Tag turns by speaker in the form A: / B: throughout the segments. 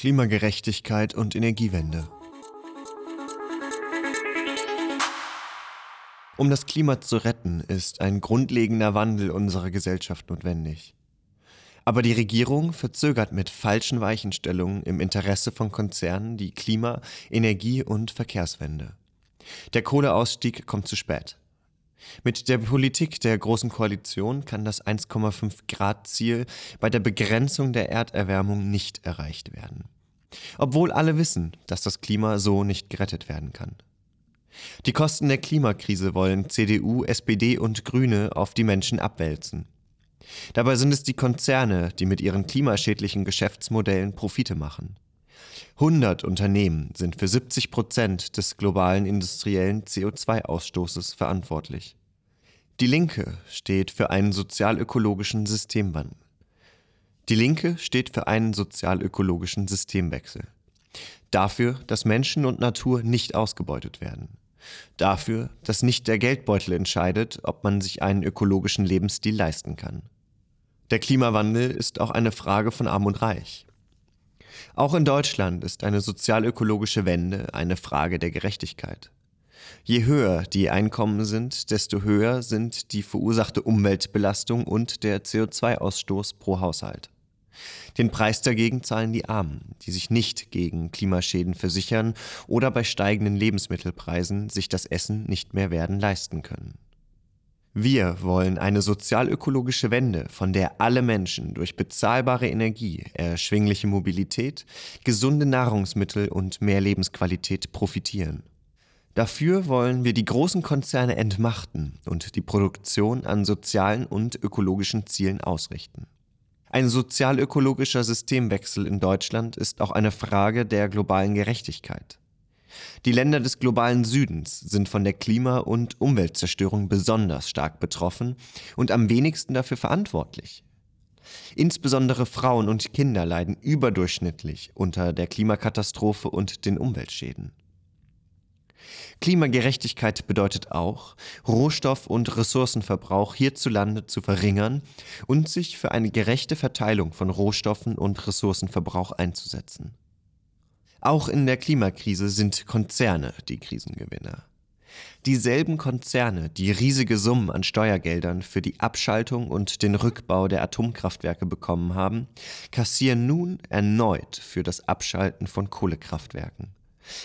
A: Klimagerechtigkeit und Energiewende. Um das Klima zu retten, ist ein grundlegender Wandel unserer Gesellschaft notwendig. Aber die Regierung verzögert mit falschen Weichenstellungen im Interesse von Konzernen die Klima-, Energie- und Verkehrswende. Der Kohleausstieg kommt zu spät. Mit der Politik der Großen Koalition kann das 1,5 Grad Ziel bei der Begrenzung der Erderwärmung nicht erreicht werden. Obwohl alle wissen, dass das Klima so nicht gerettet werden kann. Die Kosten der Klimakrise wollen CDU, SPD und Grüne auf die Menschen abwälzen. Dabei sind es die Konzerne, die mit ihren klimaschädlichen Geschäftsmodellen Profite machen. 100 Unternehmen sind für 70 Prozent des globalen industriellen CO2-Ausstoßes verantwortlich. Die Linke steht für einen sozialökologischen Systemwandel. Die Linke steht für einen sozialökologischen Systemwechsel. Dafür, dass Menschen und Natur nicht ausgebeutet werden. Dafür, dass nicht der Geldbeutel entscheidet, ob man sich einen ökologischen Lebensstil leisten kann. Der Klimawandel ist auch eine Frage von Arm und Reich. Auch in Deutschland ist eine sozialökologische Wende eine Frage der Gerechtigkeit. Je höher die Einkommen sind, desto höher sind die verursachte Umweltbelastung und der CO2-Ausstoß pro Haushalt. Den Preis dagegen zahlen die Armen, die sich nicht gegen Klimaschäden versichern oder bei steigenden Lebensmittelpreisen sich das Essen nicht mehr werden leisten können. Wir wollen eine sozialökologische Wende, von der alle Menschen durch bezahlbare Energie, erschwingliche Mobilität, gesunde Nahrungsmittel und mehr Lebensqualität profitieren. Dafür wollen wir die großen Konzerne entmachten und die Produktion an sozialen und ökologischen Zielen ausrichten. Ein sozialökologischer Systemwechsel in Deutschland ist auch eine Frage der globalen Gerechtigkeit. Die Länder des globalen Südens sind von der Klima- und Umweltzerstörung besonders stark betroffen und am wenigsten dafür verantwortlich. Insbesondere Frauen und Kinder leiden überdurchschnittlich unter der Klimakatastrophe und den Umweltschäden. Klimagerechtigkeit bedeutet auch, Rohstoff- und Ressourcenverbrauch hierzulande zu verringern und sich für eine gerechte Verteilung von Rohstoffen und Ressourcenverbrauch einzusetzen. Auch in der Klimakrise sind Konzerne die Krisengewinner. Dieselben Konzerne, die riesige Summen an Steuergeldern für die Abschaltung und den Rückbau der Atomkraftwerke bekommen haben, kassieren nun erneut für das Abschalten von Kohlekraftwerken.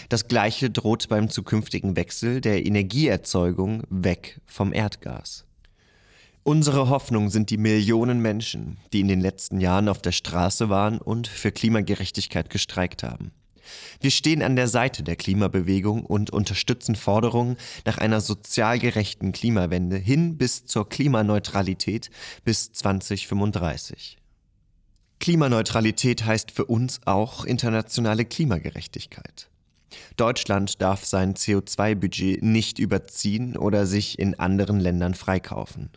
A: Das gleiche droht beim zukünftigen Wechsel der Energieerzeugung weg vom Erdgas. Unsere Hoffnung sind die Millionen Menschen, die in den letzten Jahren auf der Straße waren und für Klimagerechtigkeit gestreikt haben. Wir stehen an der Seite der Klimabewegung und unterstützen Forderungen nach einer sozial gerechten Klimawende hin bis zur Klimaneutralität bis 2035. Klimaneutralität heißt für uns auch internationale Klimagerechtigkeit. Deutschland darf sein CO2-Budget nicht überziehen oder sich in anderen Ländern freikaufen.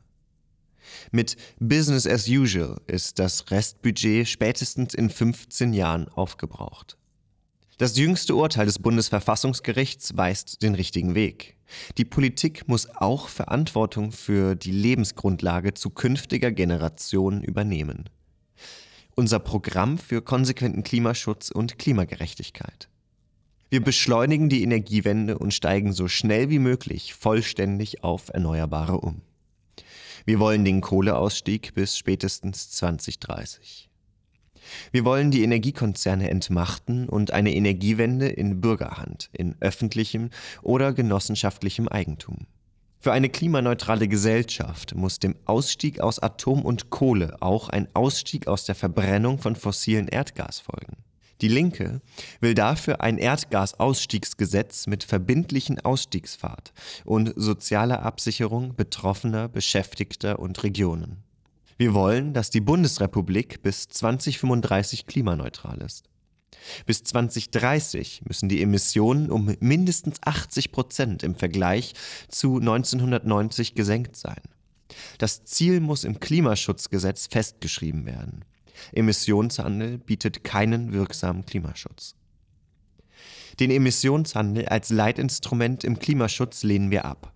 A: Mit Business as usual ist das Restbudget spätestens in 15 Jahren aufgebraucht. Das jüngste Urteil des Bundesverfassungsgerichts weist den richtigen Weg. Die Politik muss auch Verantwortung für die Lebensgrundlage zukünftiger Generationen übernehmen. Unser Programm für konsequenten Klimaschutz und Klimagerechtigkeit. Wir beschleunigen die Energiewende und steigen so schnell wie möglich vollständig auf Erneuerbare um. Wir wollen den Kohleausstieg bis spätestens 2030. Wir wollen die Energiekonzerne entmachten und eine Energiewende in Bürgerhand, in öffentlichem oder genossenschaftlichem Eigentum. Für eine klimaneutrale Gesellschaft muss dem Ausstieg aus Atom und Kohle auch ein Ausstieg aus der Verbrennung von fossilen Erdgas folgen. Die Linke will dafür ein Erdgasausstiegsgesetz mit verbindlichen Ausstiegspfad und sozialer Absicherung Betroffener, Beschäftigter und Regionen. Wir wollen, dass die Bundesrepublik bis 2035 klimaneutral ist. Bis 2030 müssen die Emissionen um mindestens 80 Prozent im Vergleich zu 1990 gesenkt sein. Das Ziel muss im Klimaschutzgesetz festgeschrieben werden. Emissionshandel bietet keinen wirksamen Klimaschutz. Den Emissionshandel als Leitinstrument im Klimaschutz lehnen wir ab.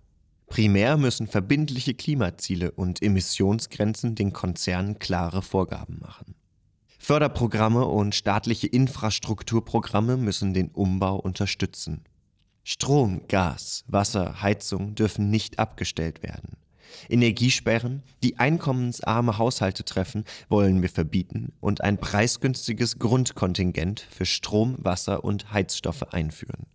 A: Primär müssen verbindliche Klimaziele und Emissionsgrenzen den Konzernen klare Vorgaben machen. Förderprogramme und staatliche Infrastrukturprogramme müssen den Umbau unterstützen. Strom, Gas, Wasser, Heizung dürfen nicht abgestellt werden. Energiesperren, die einkommensarme Haushalte treffen, wollen wir verbieten und ein preisgünstiges Grundkontingent für Strom, Wasser und Heizstoffe einführen.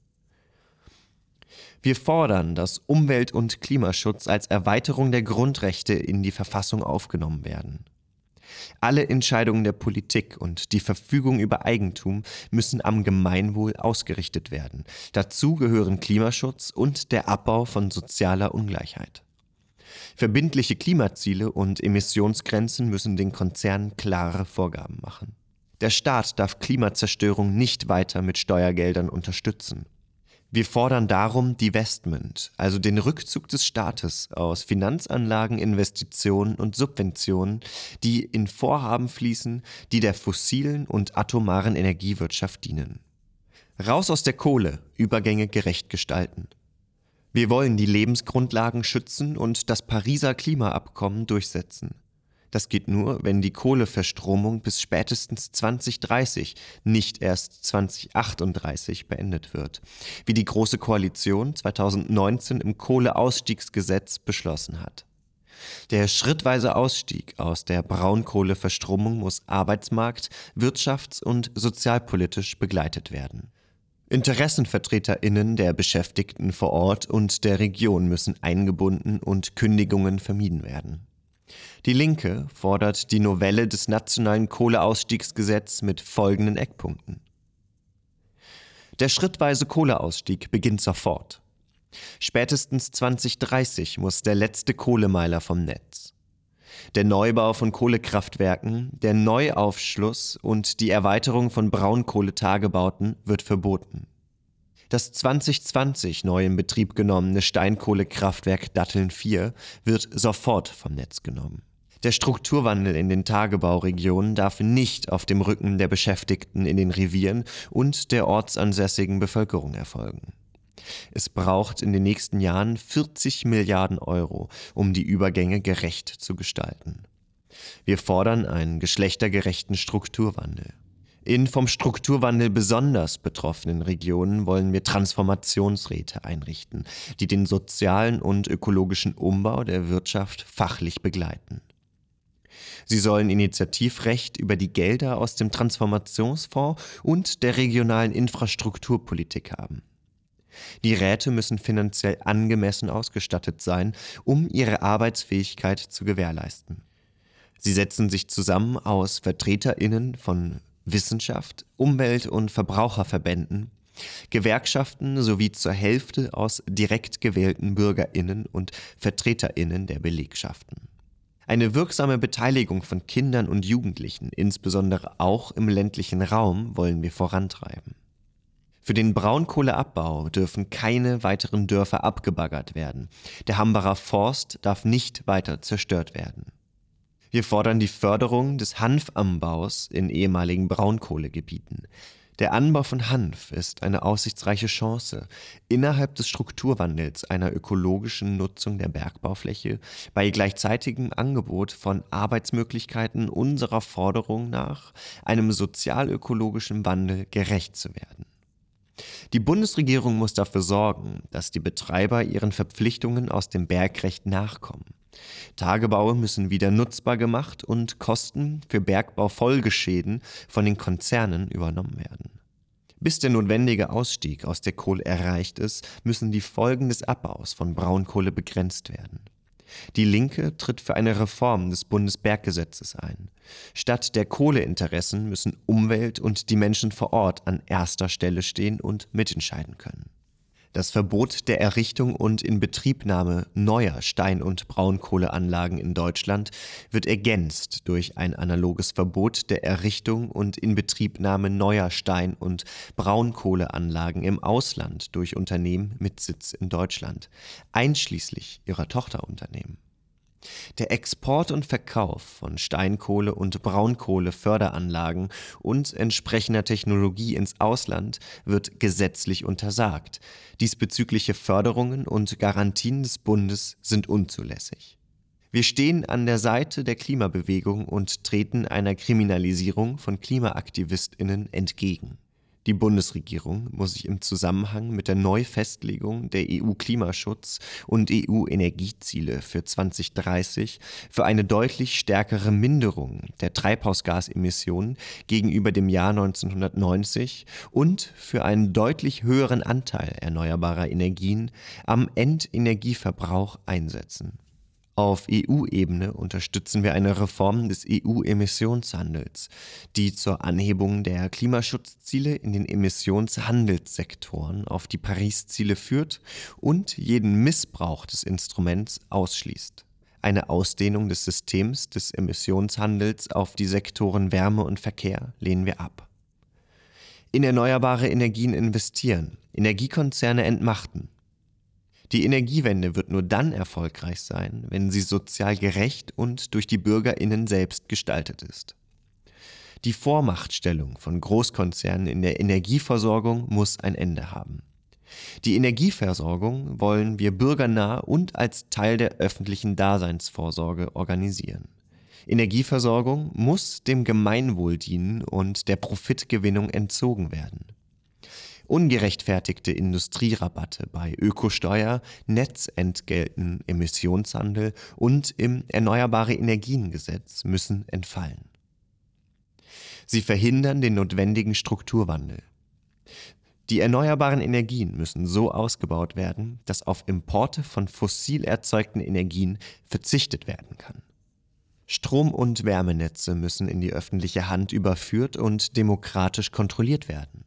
A: Wir fordern, dass Umwelt- und Klimaschutz als Erweiterung der Grundrechte in die Verfassung aufgenommen werden. Alle Entscheidungen der Politik und die Verfügung über Eigentum müssen am Gemeinwohl ausgerichtet werden. Dazu gehören Klimaschutz und der Abbau von sozialer Ungleichheit. Verbindliche Klimaziele und Emissionsgrenzen müssen den Konzernen klare Vorgaben machen. Der Staat darf Klimazerstörung nicht weiter mit Steuergeldern unterstützen. Wir fordern darum Divestment, also den Rückzug des Staates aus Finanzanlagen, Investitionen und Subventionen, die in Vorhaben fließen, die der fossilen und atomaren Energiewirtschaft dienen. Raus aus der Kohle, Übergänge gerecht gestalten. Wir wollen die Lebensgrundlagen schützen und das Pariser Klimaabkommen durchsetzen. Das geht nur, wenn die Kohleverstromung bis spätestens 2030, nicht erst 2038 beendet wird, wie die Große Koalition 2019 im Kohleausstiegsgesetz beschlossen hat. Der schrittweise Ausstieg aus der Braunkohleverstromung muss arbeitsmarkt-, wirtschafts- und sozialpolitisch begleitet werden. Interessenvertreterinnen der Beschäftigten vor Ort und der Region müssen eingebunden und Kündigungen vermieden werden. Die Linke fordert die Novelle des nationalen Kohleausstiegsgesetzes mit folgenden Eckpunkten. Der schrittweise Kohleausstieg beginnt sofort. Spätestens 2030 muss der letzte Kohlemeiler vom Netz. Der Neubau von Kohlekraftwerken, der Neuaufschluss und die Erweiterung von Braunkohletagebauten wird verboten. Das 2020 neu in Betrieb genommene Steinkohlekraftwerk Datteln 4 wird sofort vom Netz genommen. Der Strukturwandel in den Tagebauregionen darf nicht auf dem Rücken der Beschäftigten in den Revieren und der ortsansässigen Bevölkerung erfolgen. Es braucht in den nächsten Jahren 40 Milliarden Euro, um die Übergänge gerecht zu gestalten. Wir fordern einen geschlechtergerechten Strukturwandel. In vom Strukturwandel besonders betroffenen Regionen wollen wir Transformationsräte einrichten, die den sozialen und ökologischen Umbau der Wirtschaft fachlich begleiten. Sie sollen Initiativrecht über die Gelder aus dem Transformationsfonds und der regionalen Infrastrukturpolitik haben. Die Räte müssen finanziell angemessen ausgestattet sein, um ihre Arbeitsfähigkeit zu gewährleisten. Sie setzen sich zusammen aus Vertreterinnen von Wissenschaft, Umwelt- und Verbraucherverbänden, Gewerkschaften sowie zur Hälfte aus direkt gewählten Bürgerinnen und Vertreterinnen der Belegschaften. Eine wirksame Beteiligung von Kindern und Jugendlichen, insbesondere auch im ländlichen Raum, wollen wir vorantreiben. Für den Braunkohleabbau dürfen keine weiteren Dörfer abgebaggert werden. Der Hambacher Forst darf nicht weiter zerstört werden. Wir fordern die Förderung des Hanfanbaus in ehemaligen Braunkohlegebieten. Der Anbau von Hanf ist eine aussichtsreiche Chance, innerhalb des Strukturwandels einer ökologischen Nutzung der Bergbaufläche bei gleichzeitigem Angebot von Arbeitsmöglichkeiten unserer Forderung nach einem sozialökologischen Wandel gerecht zu werden. Die Bundesregierung muss dafür sorgen, dass die Betreiber ihren Verpflichtungen aus dem Bergrecht nachkommen. Tagebaue müssen wieder nutzbar gemacht und Kosten für Bergbaufolgeschäden von den Konzernen übernommen werden. Bis der notwendige Ausstieg aus der Kohle erreicht ist, müssen die Folgen des Abbaus von Braunkohle begrenzt werden. Die Linke tritt für eine Reform des Bundesberggesetzes ein. Statt der Kohleinteressen müssen Umwelt und die Menschen vor Ort an erster Stelle stehen und mitentscheiden können. Das Verbot der Errichtung und Inbetriebnahme neuer Stein- und Braunkohleanlagen in Deutschland wird ergänzt durch ein analoges Verbot der Errichtung und Inbetriebnahme neuer Stein- und Braunkohleanlagen im Ausland durch Unternehmen mit Sitz in Deutschland, einschließlich ihrer Tochterunternehmen. Der Export und Verkauf von Steinkohle- und Braunkohleförderanlagen und entsprechender Technologie ins Ausland wird gesetzlich untersagt. Diesbezügliche Förderungen und Garantien des Bundes sind unzulässig. Wir stehen an der Seite der Klimabewegung und treten einer Kriminalisierung von Klimaaktivistinnen entgegen. Die Bundesregierung muss sich im Zusammenhang mit der Neufestlegung der EU-Klimaschutz- und EU-Energieziele für 2030 für eine deutlich stärkere Minderung der Treibhausgasemissionen gegenüber dem Jahr 1990 und für einen deutlich höheren Anteil erneuerbarer Energien am Endenergieverbrauch einsetzen. Auf EU-Ebene unterstützen wir eine Reform des EU-Emissionshandels, die zur Anhebung der Klimaschutzziele in den Emissionshandelssektoren auf die Paris-Ziele führt und jeden Missbrauch des Instruments ausschließt. Eine Ausdehnung des Systems des Emissionshandels auf die Sektoren Wärme und Verkehr lehnen wir ab. In erneuerbare Energien investieren, Energiekonzerne entmachten, die Energiewende wird nur dann erfolgreich sein, wenn sie sozial gerecht und durch die Bürgerinnen selbst gestaltet ist. Die Vormachtstellung von Großkonzernen in der Energieversorgung muss ein Ende haben. Die Energieversorgung wollen wir bürgernah und als Teil der öffentlichen Daseinsvorsorge organisieren. Energieversorgung muss dem Gemeinwohl dienen und der Profitgewinnung entzogen werden. Ungerechtfertigte Industrierabatte bei Ökosteuer, Netzentgelten, Emissionshandel und im Erneuerbare Energien Gesetz müssen entfallen. Sie verhindern den notwendigen Strukturwandel. Die erneuerbaren Energien müssen so ausgebaut werden, dass auf Importe von fossil erzeugten Energien verzichtet werden kann. Strom- und Wärmenetze müssen in die öffentliche Hand überführt und demokratisch kontrolliert werden.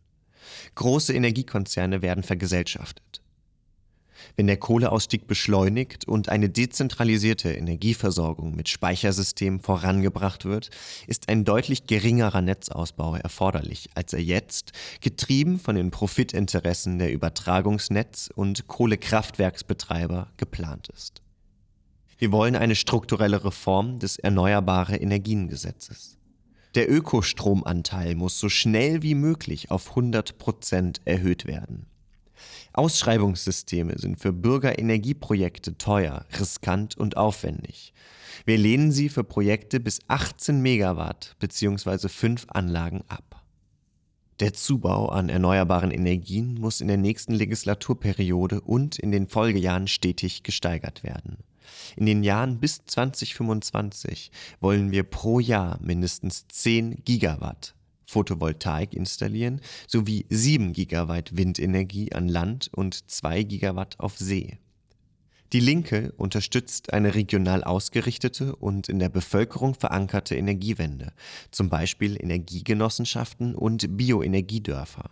A: Große Energiekonzerne werden vergesellschaftet. Wenn der Kohleausstieg beschleunigt und eine dezentralisierte Energieversorgung mit Speichersystemen vorangebracht wird, ist ein deutlich geringerer Netzausbau erforderlich, als er jetzt, getrieben von den Profitinteressen der Übertragungsnetz- und Kohlekraftwerksbetreiber, geplant ist. Wir wollen eine strukturelle Reform des Erneuerbare Energiengesetzes. Der Ökostromanteil muss so schnell wie möglich auf 100 Prozent erhöht werden. Ausschreibungssysteme sind für Bürgerenergieprojekte teuer, riskant und aufwendig. Wir lehnen sie für Projekte bis 18 Megawatt bzw. fünf Anlagen ab. Der Zubau an erneuerbaren Energien muss in der nächsten Legislaturperiode und in den Folgejahren stetig gesteigert werden. In den Jahren bis 2025 wollen wir pro Jahr mindestens 10 Gigawatt Photovoltaik installieren sowie 7 Gigawatt Windenergie an Land und 2 Gigawatt auf See. Die Linke unterstützt eine regional ausgerichtete und in der Bevölkerung verankerte Energiewende, zum Beispiel Energiegenossenschaften und Bioenergiedörfer.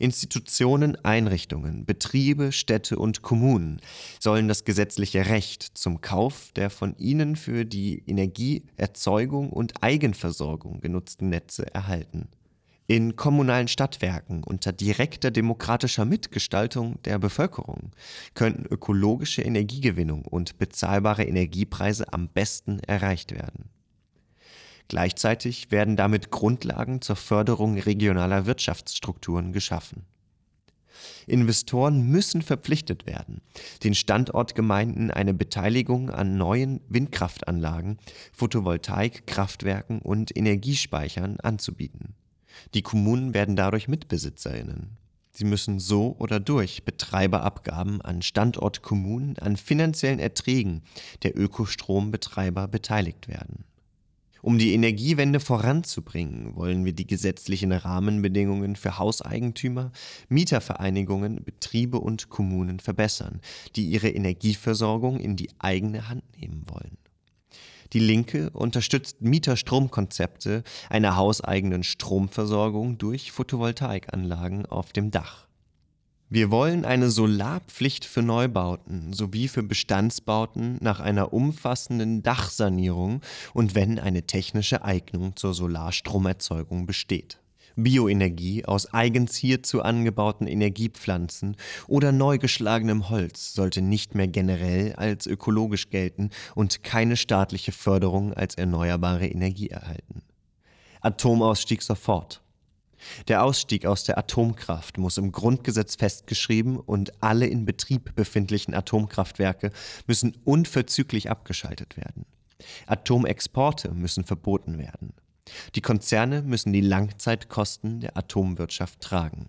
A: Institutionen, Einrichtungen, Betriebe, Städte und Kommunen sollen das gesetzliche Recht zum Kauf der von ihnen für die Energieerzeugung und Eigenversorgung genutzten Netze erhalten. In kommunalen Stadtwerken unter direkter demokratischer Mitgestaltung der Bevölkerung könnten ökologische Energiegewinnung und bezahlbare Energiepreise am besten erreicht werden. Gleichzeitig werden damit Grundlagen zur Förderung regionaler Wirtschaftsstrukturen geschaffen. Investoren müssen verpflichtet werden, den Standortgemeinden eine Beteiligung an neuen Windkraftanlagen, Photovoltaikkraftwerken und Energiespeichern anzubieten. Die Kommunen werden dadurch Mitbesitzerinnen. Sie müssen so oder durch Betreiberabgaben an Standortkommunen an finanziellen Erträgen der Ökostrombetreiber beteiligt werden. Um die Energiewende voranzubringen, wollen wir die gesetzlichen Rahmenbedingungen für Hauseigentümer, Mietervereinigungen, Betriebe und Kommunen verbessern, die ihre Energieversorgung in die eigene Hand nehmen wollen. Die Linke unterstützt Mieterstromkonzepte einer hauseigenen Stromversorgung durch Photovoltaikanlagen auf dem Dach. Wir wollen eine Solarpflicht für Neubauten sowie für Bestandsbauten nach einer umfassenden Dachsanierung und wenn eine technische Eignung zur Solarstromerzeugung besteht. Bioenergie aus eigens hierzu angebauten Energiepflanzen oder neu geschlagenem Holz sollte nicht mehr generell als ökologisch gelten und keine staatliche Förderung als erneuerbare Energie erhalten. Atomausstieg sofort. Der Ausstieg aus der Atomkraft muss im Grundgesetz festgeschrieben und alle in Betrieb befindlichen Atomkraftwerke müssen unverzüglich abgeschaltet werden. Atomexporte müssen verboten werden. Die Konzerne müssen die Langzeitkosten der Atomwirtschaft tragen.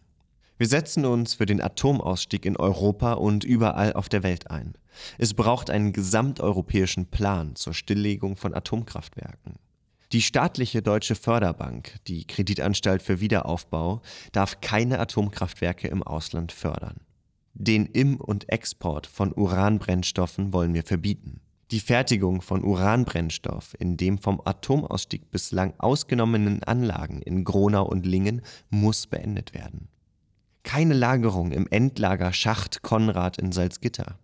A: Wir setzen uns für den Atomausstieg in Europa und überall auf der Welt ein. Es braucht einen gesamteuropäischen Plan zur Stilllegung von Atomkraftwerken. Die staatliche Deutsche Förderbank, die Kreditanstalt für Wiederaufbau, darf keine Atomkraftwerke im Ausland fördern. Den Im- und Export von Uranbrennstoffen wollen wir verbieten. Die Fertigung von Uranbrennstoff in dem vom Atomausstieg bislang ausgenommenen Anlagen in Gronau und Lingen muss beendet werden. Keine Lagerung im Endlager Schacht Konrad in Salzgitter.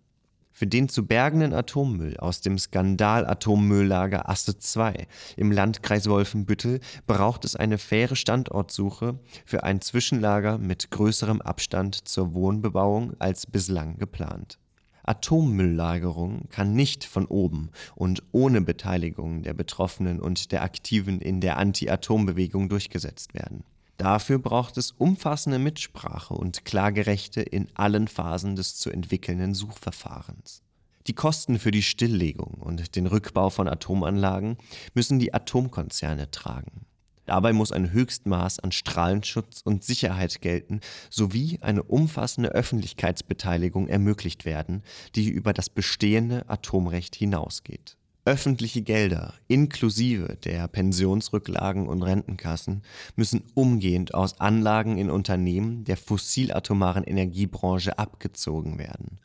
A: Für den zu bergenden Atommüll aus dem Skandal-Atommülllager Asse 2 im Landkreis Wolfenbüttel braucht es eine faire Standortsuche für ein Zwischenlager mit größerem Abstand zur Wohnbebauung als bislang geplant. Atommülllagerung kann nicht von oben und ohne Beteiligung der Betroffenen und der Aktiven in der Anti-Atom-Bewegung durchgesetzt werden. Dafür braucht es umfassende Mitsprache und Klagerechte in allen Phasen des zu entwickelnden Suchverfahrens. Die Kosten für die Stilllegung und den Rückbau von Atomanlagen müssen die Atomkonzerne tragen. Dabei muss ein Höchstmaß an Strahlenschutz und Sicherheit gelten sowie eine umfassende Öffentlichkeitsbeteiligung ermöglicht werden, die über das bestehende Atomrecht hinausgeht. Öffentliche Gelder inklusive der Pensionsrücklagen und Rentenkassen müssen umgehend aus Anlagen in Unternehmen der fossilatomaren Energiebranche abgezogen werden.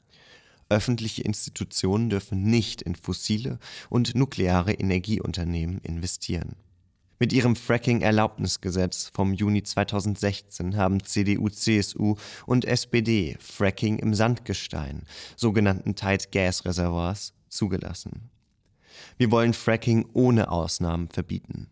A: Öffentliche Institutionen dürfen nicht in fossile und nukleare Energieunternehmen investieren. Mit ihrem Fracking-Erlaubnisgesetz vom Juni 2016 haben CDU, CSU und SPD Fracking im Sandgestein, sogenannten Tight Gas Reservoirs, zugelassen. Wir wollen Fracking ohne Ausnahmen verbieten.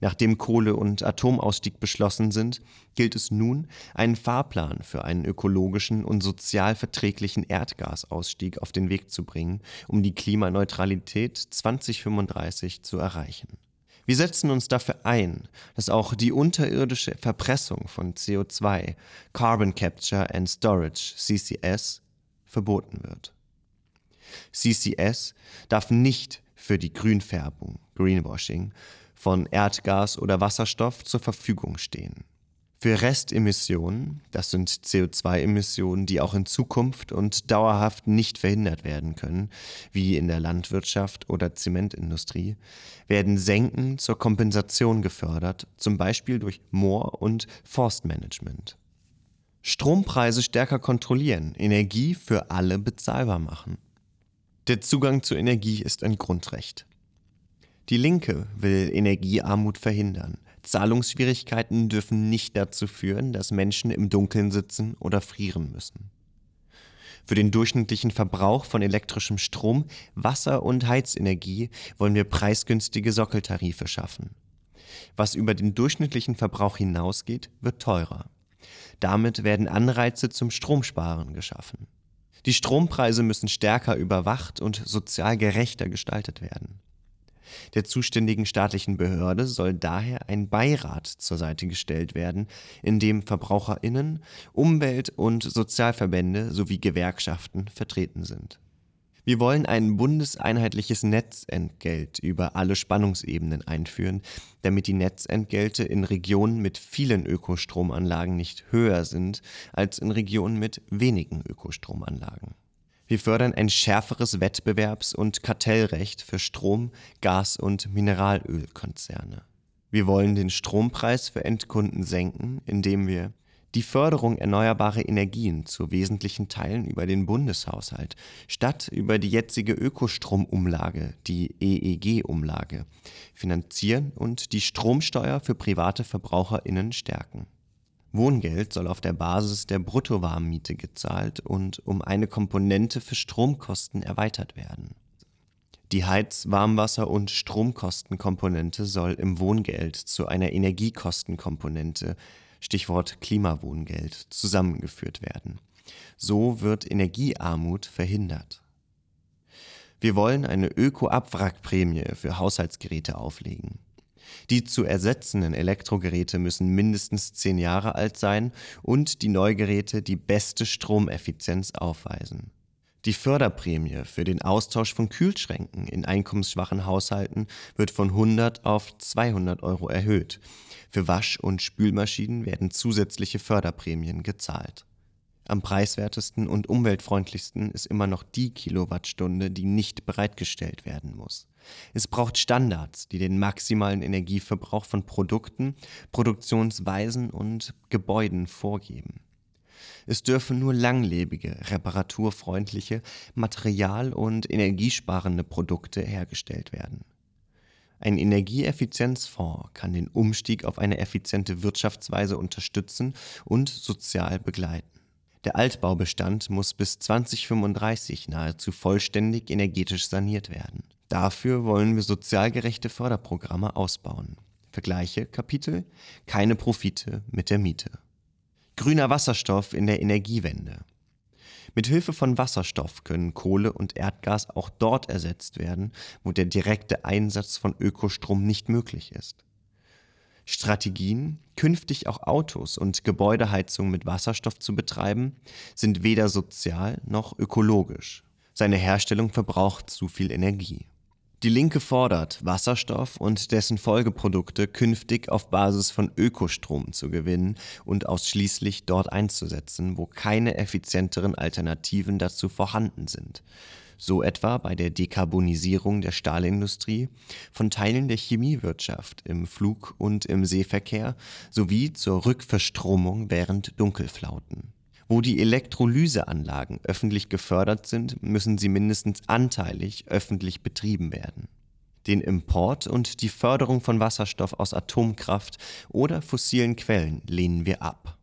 A: Nachdem Kohle- und Atomausstieg beschlossen sind, gilt es nun, einen Fahrplan für einen ökologischen und sozial verträglichen Erdgasausstieg auf den Weg zu bringen, um die Klimaneutralität 2035 zu erreichen. Wir setzen uns dafür ein, dass auch die unterirdische Verpressung von CO2, Carbon Capture and Storage, CCS, verboten wird. CCS darf nicht für die Grünfärbung, Greenwashing, von Erdgas oder Wasserstoff zur Verfügung stehen. Für Restemissionen, das sind CO2-Emissionen, die auch in Zukunft und dauerhaft nicht verhindert werden können, wie in der Landwirtschaft oder Zementindustrie, werden Senken zur Kompensation gefördert, zum Beispiel durch Moor- und Forstmanagement. Strompreise stärker kontrollieren, Energie für alle bezahlbar machen. Der Zugang zu Energie ist ein Grundrecht. Die Linke will Energiearmut verhindern. Zahlungsschwierigkeiten dürfen nicht dazu führen, dass Menschen im Dunkeln sitzen oder frieren müssen. Für den durchschnittlichen Verbrauch von elektrischem Strom, Wasser und Heizenergie wollen wir preisgünstige Sockeltarife schaffen. Was über den durchschnittlichen Verbrauch hinausgeht, wird teurer. Damit werden Anreize zum Stromsparen geschaffen. Die Strompreise müssen stärker überwacht und sozial gerechter gestaltet werden. Der zuständigen staatlichen Behörde soll daher ein Beirat zur Seite gestellt werden, in dem Verbraucherinnen, Umwelt- und Sozialverbände sowie Gewerkschaften vertreten sind. Wir wollen ein bundeseinheitliches Netzentgelt über alle Spannungsebenen einführen, damit die Netzentgelte in Regionen mit vielen Ökostromanlagen nicht höher sind als in Regionen mit wenigen Ökostromanlagen. Wir fördern ein schärferes Wettbewerbs- und Kartellrecht für Strom-, Gas- und Mineralölkonzerne. Wir wollen den Strompreis für Endkunden senken, indem wir die Förderung erneuerbarer Energien zu wesentlichen Teilen über den Bundeshaushalt statt über die jetzige Ökostromumlage, die EEG-Umlage, finanzieren und die Stromsteuer für private Verbraucherinnen stärken. Wohngeld soll auf der Basis der Bruttowarmmiete gezahlt und um eine Komponente für Stromkosten erweitert werden. Die Heiz-, Warmwasser- und Stromkostenkomponente soll im Wohngeld zu einer Energiekostenkomponente Stichwort Klimawohngeld, zusammengeführt werden. So wird Energiearmut verhindert. Wir wollen eine Öko-Abwrackprämie für Haushaltsgeräte auflegen. Die zu ersetzenden Elektrogeräte müssen mindestens zehn Jahre alt sein und die Neugeräte die beste Stromeffizienz aufweisen. Die Förderprämie für den Austausch von Kühlschränken in einkommensschwachen Haushalten wird von 100 auf 200 Euro erhöht. Für Wasch- und Spülmaschinen werden zusätzliche Förderprämien gezahlt. Am preiswertesten und umweltfreundlichsten ist immer noch die Kilowattstunde, die nicht bereitgestellt werden muss. Es braucht Standards, die den maximalen Energieverbrauch von Produkten, Produktionsweisen und Gebäuden vorgeben. Es dürfen nur langlebige, reparaturfreundliche, material- und energiesparende Produkte hergestellt werden. Ein Energieeffizienzfonds kann den Umstieg auf eine effiziente Wirtschaftsweise unterstützen und sozial begleiten. Der Altbaubestand muss bis 2035 nahezu vollständig energetisch saniert werden. Dafür wollen wir sozial gerechte Förderprogramme ausbauen. Vergleiche Kapitel Keine Profite mit der Miete. Grüner Wasserstoff in der Energiewende. Mit Hilfe von Wasserstoff können Kohle und Erdgas auch dort ersetzt werden, wo der direkte Einsatz von Ökostrom nicht möglich ist. Strategien, künftig auch Autos und Gebäudeheizung mit Wasserstoff zu betreiben, sind weder sozial noch ökologisch. Seine Herstellung verbraucht zu viel Energie. Die Linke fordert, Wasserstoff und dessen Folgeprodukte künftig auf Basis von Ökostrom zu gewinnen und ausschließlich dort einzusetzen, wo keine effizienteren Alternativen dazu vorhanden sind. So etwa bei der Dekarbonisierung der Stahlindustrie, von Teilen der Chemiewirtschaft im Flug- und im Seeverkehr sowie zur Rückverstromung während Dunkelflauten. Wo die Elektrolyseanlagen öffentlich gefördert sind, müssen sie mindestens anteilig öffentlich betrieben werden. Den Import und die Förderung von Wasserstoff aus Atomkraft oder fossilen Quellen lehnen wir ab